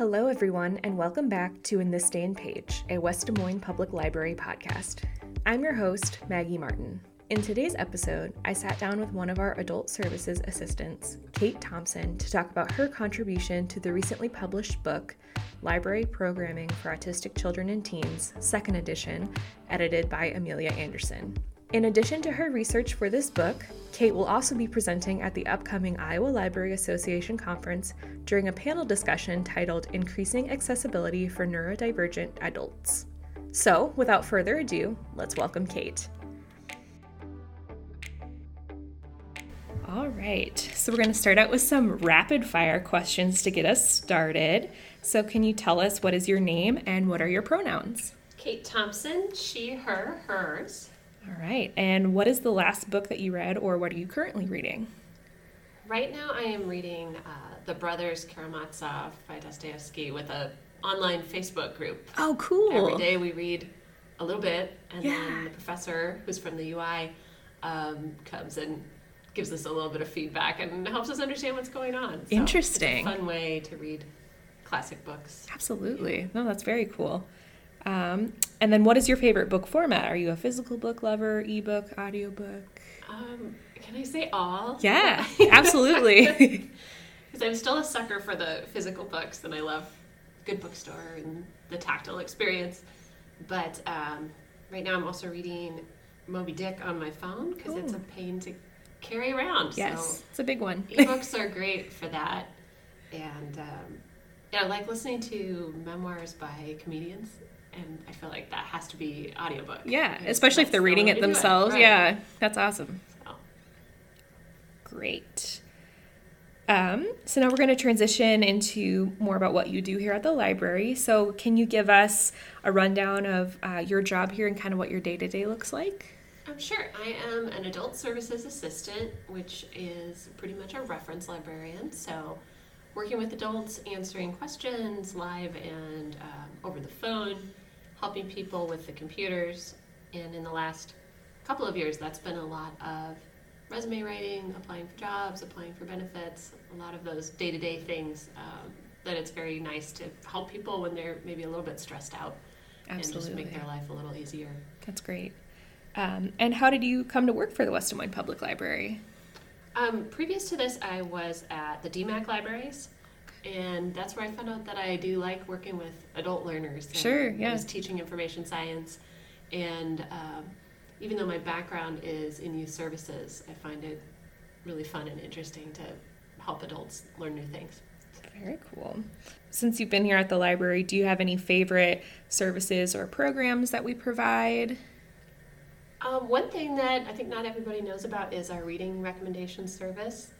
Hello, everyone, and welcome back to In This Day and Page, a West Des Moines Public Library podcast. I'm your host, Maggie Martin. In today's episode, I sat down with one of our adult services assistants, Kate Thompson, to talk about her contribution to the recently published book, Library Programming for Autistic Children and Teens, second edition, edited by Amelia Anderson. In addition to her research for this book, Kate will also be presenting at the upcoming Iowa Library Association conference during a panel discussion titled Increasing Accessibility for Neurodivergent Adults. So, without further ado, let's welcome Kate. All right, so we're going to start out with some rapid fire questions to get us started. So, can you tell us what is your name and what are your pronouns? Kate Thompson, she, her, hers. All right. And what is the last book that you read, or what are you currently reading? Right now, I am reading uh, The Brothers Karamazov by Dostoevsky with a online Facebook group. Oh, cool. Every day we read a little bit, and yeah. then the professor, who's from the UI, um, comes and gives us a little bit of feedback and helps us understand what's going on. So Interesting. fun way to read classic books. Absolutely. No, that's very cool. Um, and then, what is your favorite book format? Are you a physical book lover, ebook, audiobook? Um, can I say all? Yeah, absolutely. Because I'm still a sucker for the physical books, and I love good bookstore and the tactile experience. But um, right now, I'm also reading Moby Dick on my phone because it's a pain to carry around. Yes, so it's a big one. ebooks are great for that, and um, yeah, I like listening to memoirs by comedians and I feel like that has to be audiobook. Yeah, especially if they're reading it themselves. It. Right. Yeah, that's awesome. So. Great. Um, so now we're going to transition into more about what you do here at the library. So can you give us a rundown of uh, your job here and kind of what your day to day looks like? I'm um, sure. I am an adult services assistant, which is pretty much a reference librarian. So working with adults, answering questions live and um, over the phone, helping people with the computers. And in the last couple of years, that's been a lot of resume writing, applying for jobs, applying for benefits, a lot of those day to day things um, that it's very nice to help people when they're maybe a little bit stressed out Absolutely. and just make their life a little easier. That's great. Um, and how did you come to work for the West Des Moines Public Library? Um, previous to this, I was at the DMACC libraries and that's where I found out that I do like working with adult learners. Sure, yeah. I was teaching information science, and um, even though my background is in youth services, I find it really fun and interesting to help adults learn new things. Very cool. Since you've been here at the library, do you have any favorite services or programs that we provide? Um, one thing that I think not everybody knows about is our reading recommendation service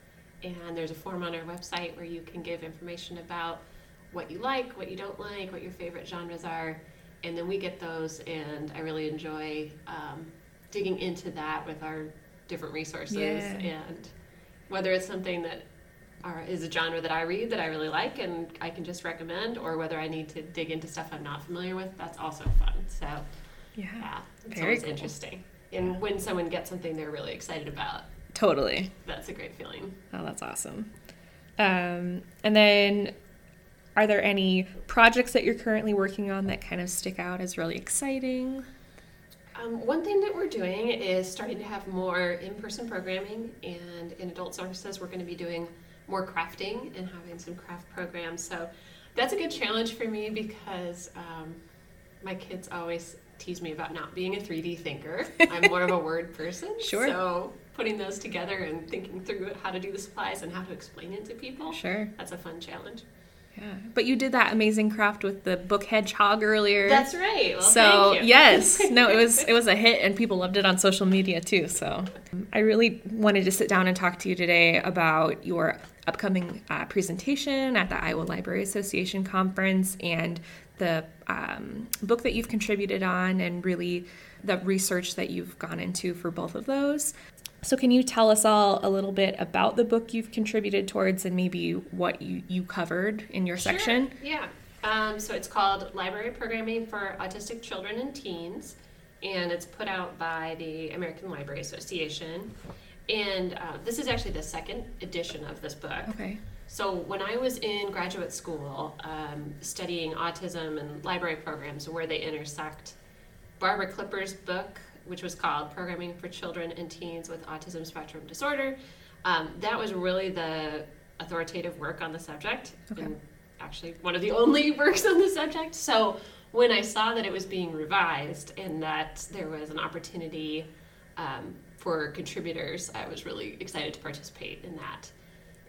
and there's a form on our website where you can give information about what you like, what you don't like, what your favorite genres are, and then we get those, and I really enjoy um, digging into that with our different resources yeah. and whether it's something that are, is a genre that I read that I really like and I can just recommend, or whether I need to dig into stuff I'm not familiar with, that's also fun. So, yeah, yeah it's Very always cool. interesting. And when someone gets something they're really excited about, Totally. That's a great feeling. Oh, that's awesome. Um, and then, are there any projects that you're currently working on that kind of stick out as really exciting? Um, one thing that we're doing is starting to have more in person programming, and in adult services, we're going to be doing more crafting and having some craft programs. So that's a good challenge for me because um, my kids always tease me about not being a 3D thinker. I'm more of a word person. Sure. So putting those together and thinking through how to do the supplies and how to explain it to people. Sure. That's a fun challenge. Yeah, but you did that amazing craft with the book hedgehog earlier. That's right. Well, so yes, no, it was it was a hit, and people loved it on social media too. So I really wanted to sit down and talk to you today about your upcoming uh, presentation at the Iowa Library Association conference and the um, book that you've contributed on, and really the research that you've gone into for both of those. So, can you tell us all a little bit about the book you've contributed towards and maybe what you, you covered in your sure. section? Yeah. Um, so, it's called Library Programming for Autistic Children and Teens, and it's put out by the American Library Association. And uh, this is actually the second edition of this book. Okay. So when I was in graduate school, um, studying autism and library programs where they intersect, Barbara Klipper's book, which was called Programming for Children and Teens with Autism Spectrum Disorder, um, that was really the authoritative work on the subject. Okay. And actually, one of the only works on the subject. So when I saw that it was being revised and that there was an opportunity um, for contributors, I was really excited to participate in that.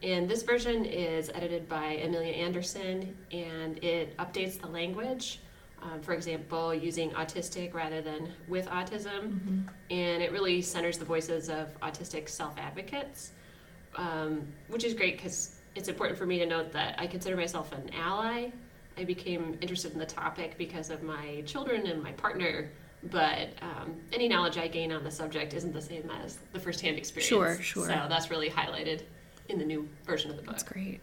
And this version is edited by Amelia Anderson and it updates the language. Um, for example, using autistic rather than with autism. And it really centers the voices of autistic self advocates, um, which is great because it's important for me to note that I consider myself an ally. I became interested in the topic because of my children and my partner, but um, any knowledge I gain on the subject isn't the same as the firsthand experience. Sure, sure. So that's really highlighted in the new version of the book. That's great.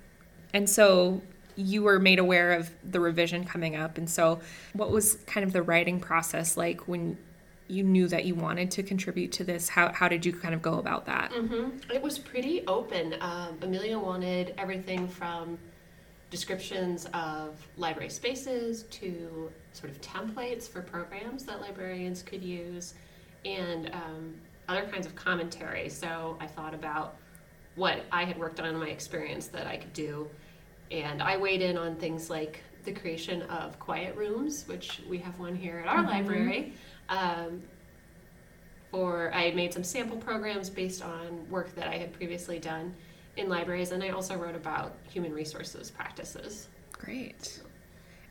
And so you were made aware of the revision coming up. And so, what was kind of the writing process like when you knew that you wanted to contribute to this? How, how did you kind of go about that? hmm It was pretty open. Um, Amelia wanted everything from descriptions of library spaces to sort of templates for programs that librarians could use and um, other kinds of commentary. So I thought about what I had worked on in my experience that I could do. And I weighed in on things like the creation of quiet rooms, which we have one here at our Mhm. library. Um, or I made some sample programs based on work that I had previously done in libraries, and I also wrote about human resources practices. Great.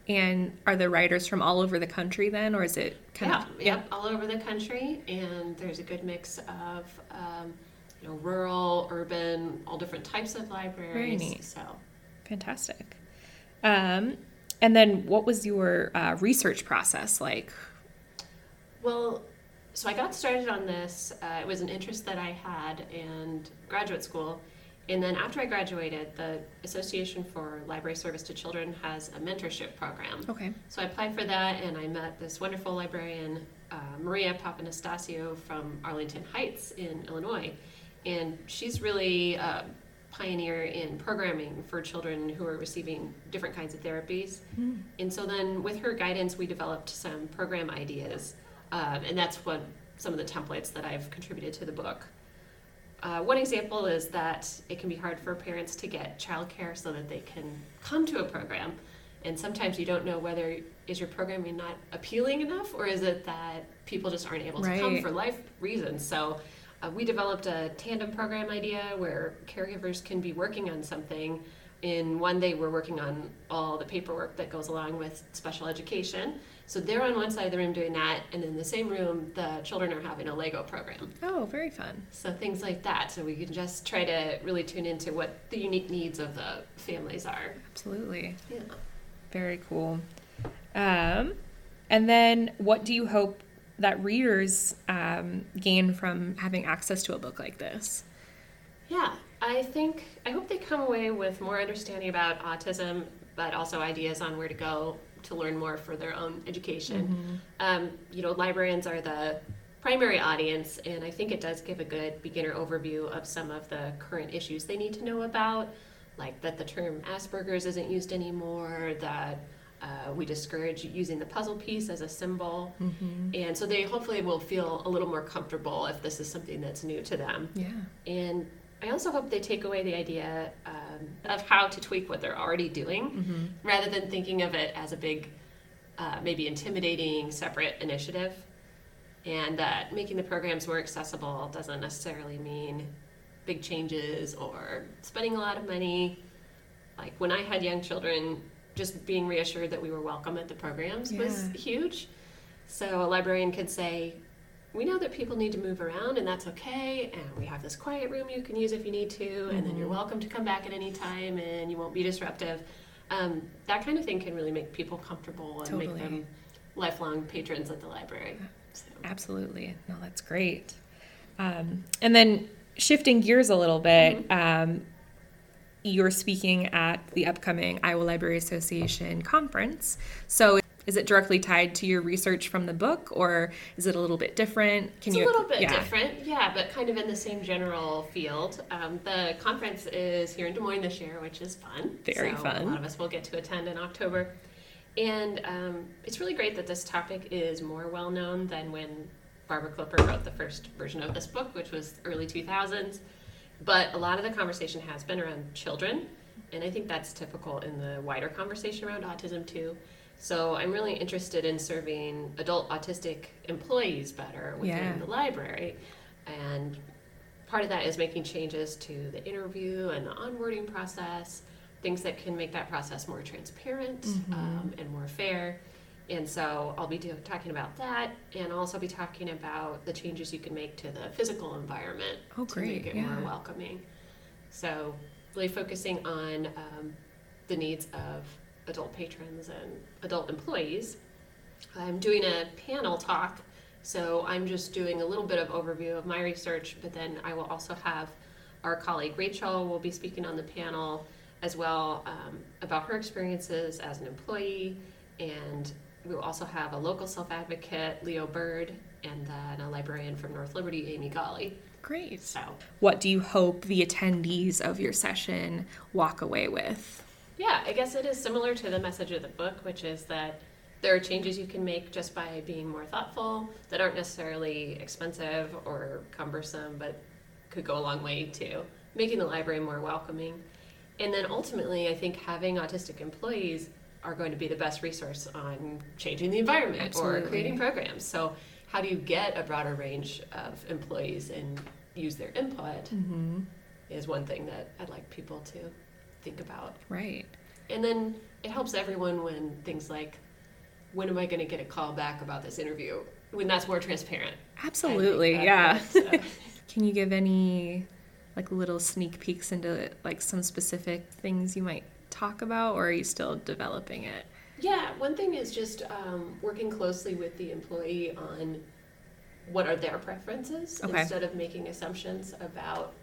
And are the writers from all over the country then, or is it kind yeah, of yep, all over the country, and there's a good mix of um, you know rural, urban, all different types of libraries. Very neat. So fantastic? Um, and then what was your uh, research process like? Well, so I got started on this. Uh, it was an interest that I had in graduate school. And then after I graduated, the Association for Library Service to Children has a mentorship program. Okay. So I applied for that and I met this wonderful librarian, uh, Maria Papanastasio from Arlington Heights in Illinois. And she's really a pioneer in programming for children who are receiving different kinds of therapies. And so then with her guidance, we developed some program ideas. Um, and that's what some of the templates that I've contributed to the book. Uh, one example is that it can be hard for parents to get childcare so that they can come to a program. And sometimes you don't know whether is your programming not appealing enough or is it that people just aren't able to come for life reasons. So uh, we developed a tandem program idea where caregivers can be working on something. In one day, we're working on all the paperwork that goes along with special education. So they're on one side of the room doing that, and in the same room, the children are having a Lego program. Oh, very fun. So things like that. So we can just try to really tune into what the unique needs of the families are. Absolutely. Yeah. Very cool. Um, and then, what do you hope that readers um, gain from having access to a book like this? Yeah, I think I hope they come away with more understanding about autism, but also ideas on where to go to learn more for their own education. Um, you know, librarians are the primary audience, and I think it does give a good beginner overview of some of the current issues they need to know about, like that the term Asperger's isn't used anymore, that uh, we discourage using the puzzle piece as a symbol. And so they hopefully will feel a little more comfortable if this is something that's new to them. Yeah. And I also hope they take away the idea um, of how to tweak what they're already doing rather than thinking of it as a big, uh, maybe intimidating separate initiative. And that making the programs more accessible doesn't necessarily mean big changes or spending a lot of money. Like when I had young children, just being reassured that we were welcome at the programs was huge. So a librarian could say, we know that people need to move around and that's okay and we have this quiet room you can use if you need to and then you're welcome to come back at any time and you won't be disruptive um, that kind of thing can really make people comfortable and make them lifelong patrons at the library so. Absolutely. No, that's great. Um, and then shifting gears a little bit, um, you're speaking at the upcoming Iowa Library Association conference. So is it directly tied to your research from the book or is it a little bit different? Can it's you, a little bit yeah. different, yeah, but kind of in the same general field. Um, the conference is here in Des Moines this year, which is fun. Very so fun. A lot of us will get to attend in October. And um, it's really great that this topic is more well known than when Barbara Klipper wrote the first version of this book, which was early 2000s. But a lot of the conversation has been around children, and I think that's typical in the wider conversation around autism too. So I'm really interested in serving adult autistic employees better within yeah. the library. And part of that is making changes to the interview and the onboarding process, things that can make that process more transparent mm-hmm. um, and more fair. And so I'll be do, talking about that, and I'll also be talking about the changes you can make to the physical environment oh, to make it yeah. more welcoming. So really focusing on um, the needs of adult patrons and adult employees. I'm doing a panel talk, so I'm just doing a little bit of overview of my research, but then I will also have our colleague Rachel will be speaking on the panel as well um, about her experiences as an employee and we also have a local self advocate, Leo Bird, and then a librarian from North Liberty, Amy Golly. Great. So, what do you hope the attendees of your session walk away with? Yeah, I guess it is similar to the message of the book, which is that there are changes you can make just by being more thoughtful that aren't necessarily expensive or cumbersome, but could go a long way to making the library more welcoming. And then ultimately, I think having autistic employees are going to be the best resource on changing the environment Absolutely. or creating programs. So, how do you get a broader range of employees and use their input mm-hmm. is one thing that I'd like people to think about. Right. And then it helps everyone when things like, when am I going to get a call back about this interview? When that's more transparent. Absolutely, yeah. Can you give any like little sneak peeks into like some specific things you might talk about, or are you still developing it? Yeah, one thing is just um, working closely with the employee on what are their preferences okay. instead of making assumptions about,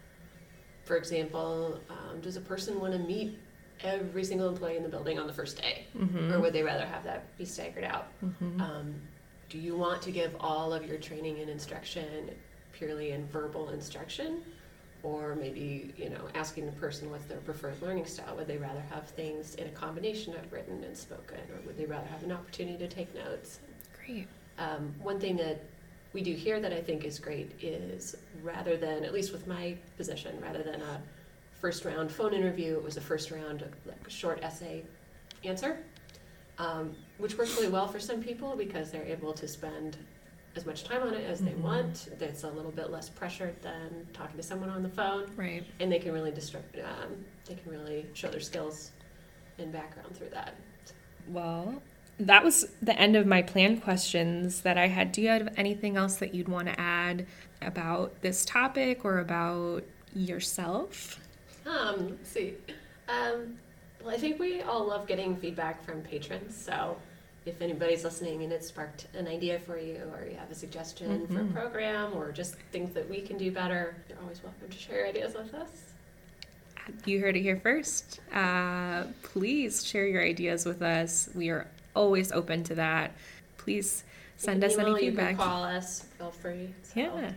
for example, um, does a person want to meet every single employee in the building on the first day, mm-hmm. or would they rather have that be staggered out? Mm-hmm. Um, do you want to give all of your training and instruction purely in verbal instruction? Or maybe you know asking the person what's their preferred learning style would they rather have things in a combination of written and spoken or would they rather have an opportunity to take notes? Great. Um, one thing that we do here that i think is great is rather than at least with my position rather than a first round phone interview it was a first round like a short essay answer um, which works really well for some people because they're able to spend as much time on it as they mm-hmm. want. It's a little bit less pressured than talking to someone on the phone, right? And they can really distract. Um, they can really show their skills and background through that. Well, that was the end of my planned questions that I had. Do you have anything else that you'd want to add about this topic or about yourself? Um, let's see. Um, well, I think we all love getting feedback from patrons, so if anybody's listening and it sparked an idea for you or you have a suggestion mm-hmm. for a mm-hmm. program or just things that we can do better, you're always welcome to share ideas with us. You heard it here first. Uh, please share your ideas with us. We are always open to that. Please send us email, any feedback. You can call us. Feel free. So. Yeah.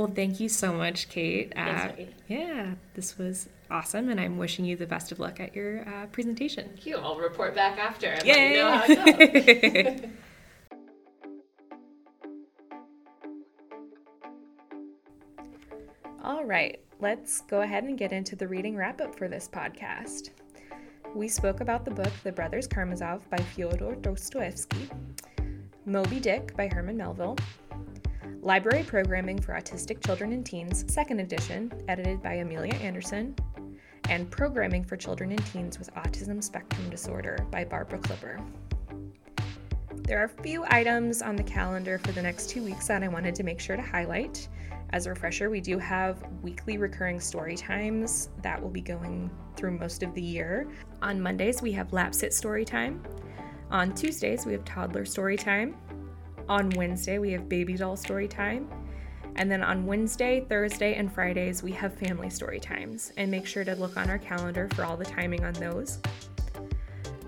Well, thank you so much, Kate. Uh, yeah, this was awesome, and I'm wishing you the best of luck at your uh, presentation. Thank you. I'll report back after and Yay! let you know how it goes. All right, let's go ahead and get into the reading wrap up for this podcast. We spoke about the book The Brothers Karamazov by Fyodor Dostoevsky, Moby Dick by Herman Melville, Library Programming for Autistic Children and Teens, second edition, edited by Amelia Anderson, and Programming for Children and Teens with Autism Spectrum Disorder by Barbara Klipper. There are a few items on the calendar for the next two weeks that I wanted to make sure to highlight. As a refresher, we do have weekly recurring story times that will be going through most of the year. On Mondays, we have Lapsit story time. On Tuesdays, we have toddler story time. On Wednesday, we have baby doll story time. And then on Wednesday, Thursday, and Fridays, we have family story times. And make sure to look on our calendar for all the timing on those.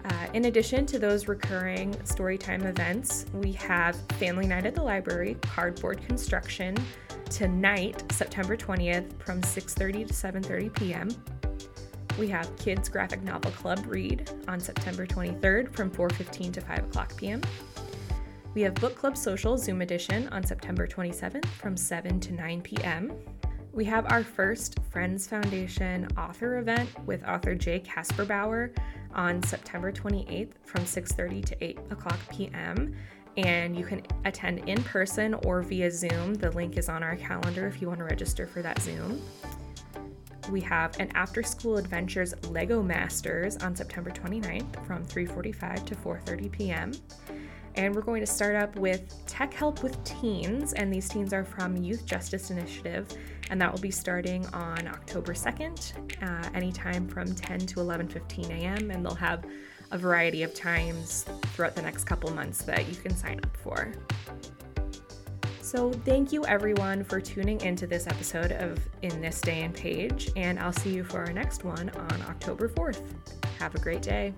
Uh, in addition to those recurring storytime events, we have Family Night at the Library, Cardboard Construction, tonight, September 20th, from 6:30 to 7:30 p.m. We have Kids Graphic Novel Club Read on September 23rd from 4:15 to 5 o'clock p.m. We have Book Club Social Zoom Edition on September 27th from 7 to 9 p.m. We have our first Friends Foundation author event with author Jay Kasperbauer on September 28th from 6:30 to 8 o'clock p.m. And you can attend in person or via Zoom. The link is on our calendar if you want to register for that Zoom. We have an After School Adventures Lego Masters on September 29th from 3:45 to 4:30 p.m. And we're going to start up with Tech Help with Teens, and these teens are from Youth Justice Initiative, and that will be starting on October 2nd, uh, anytime from 10 to 11:15 a.m. And they'll have a variety of times throughout the next couple months that you can sign up for. So, thank you everyone for tuning into this episode of In This Day and Page, and I'll see you for our next one on October 4th. Have a great day.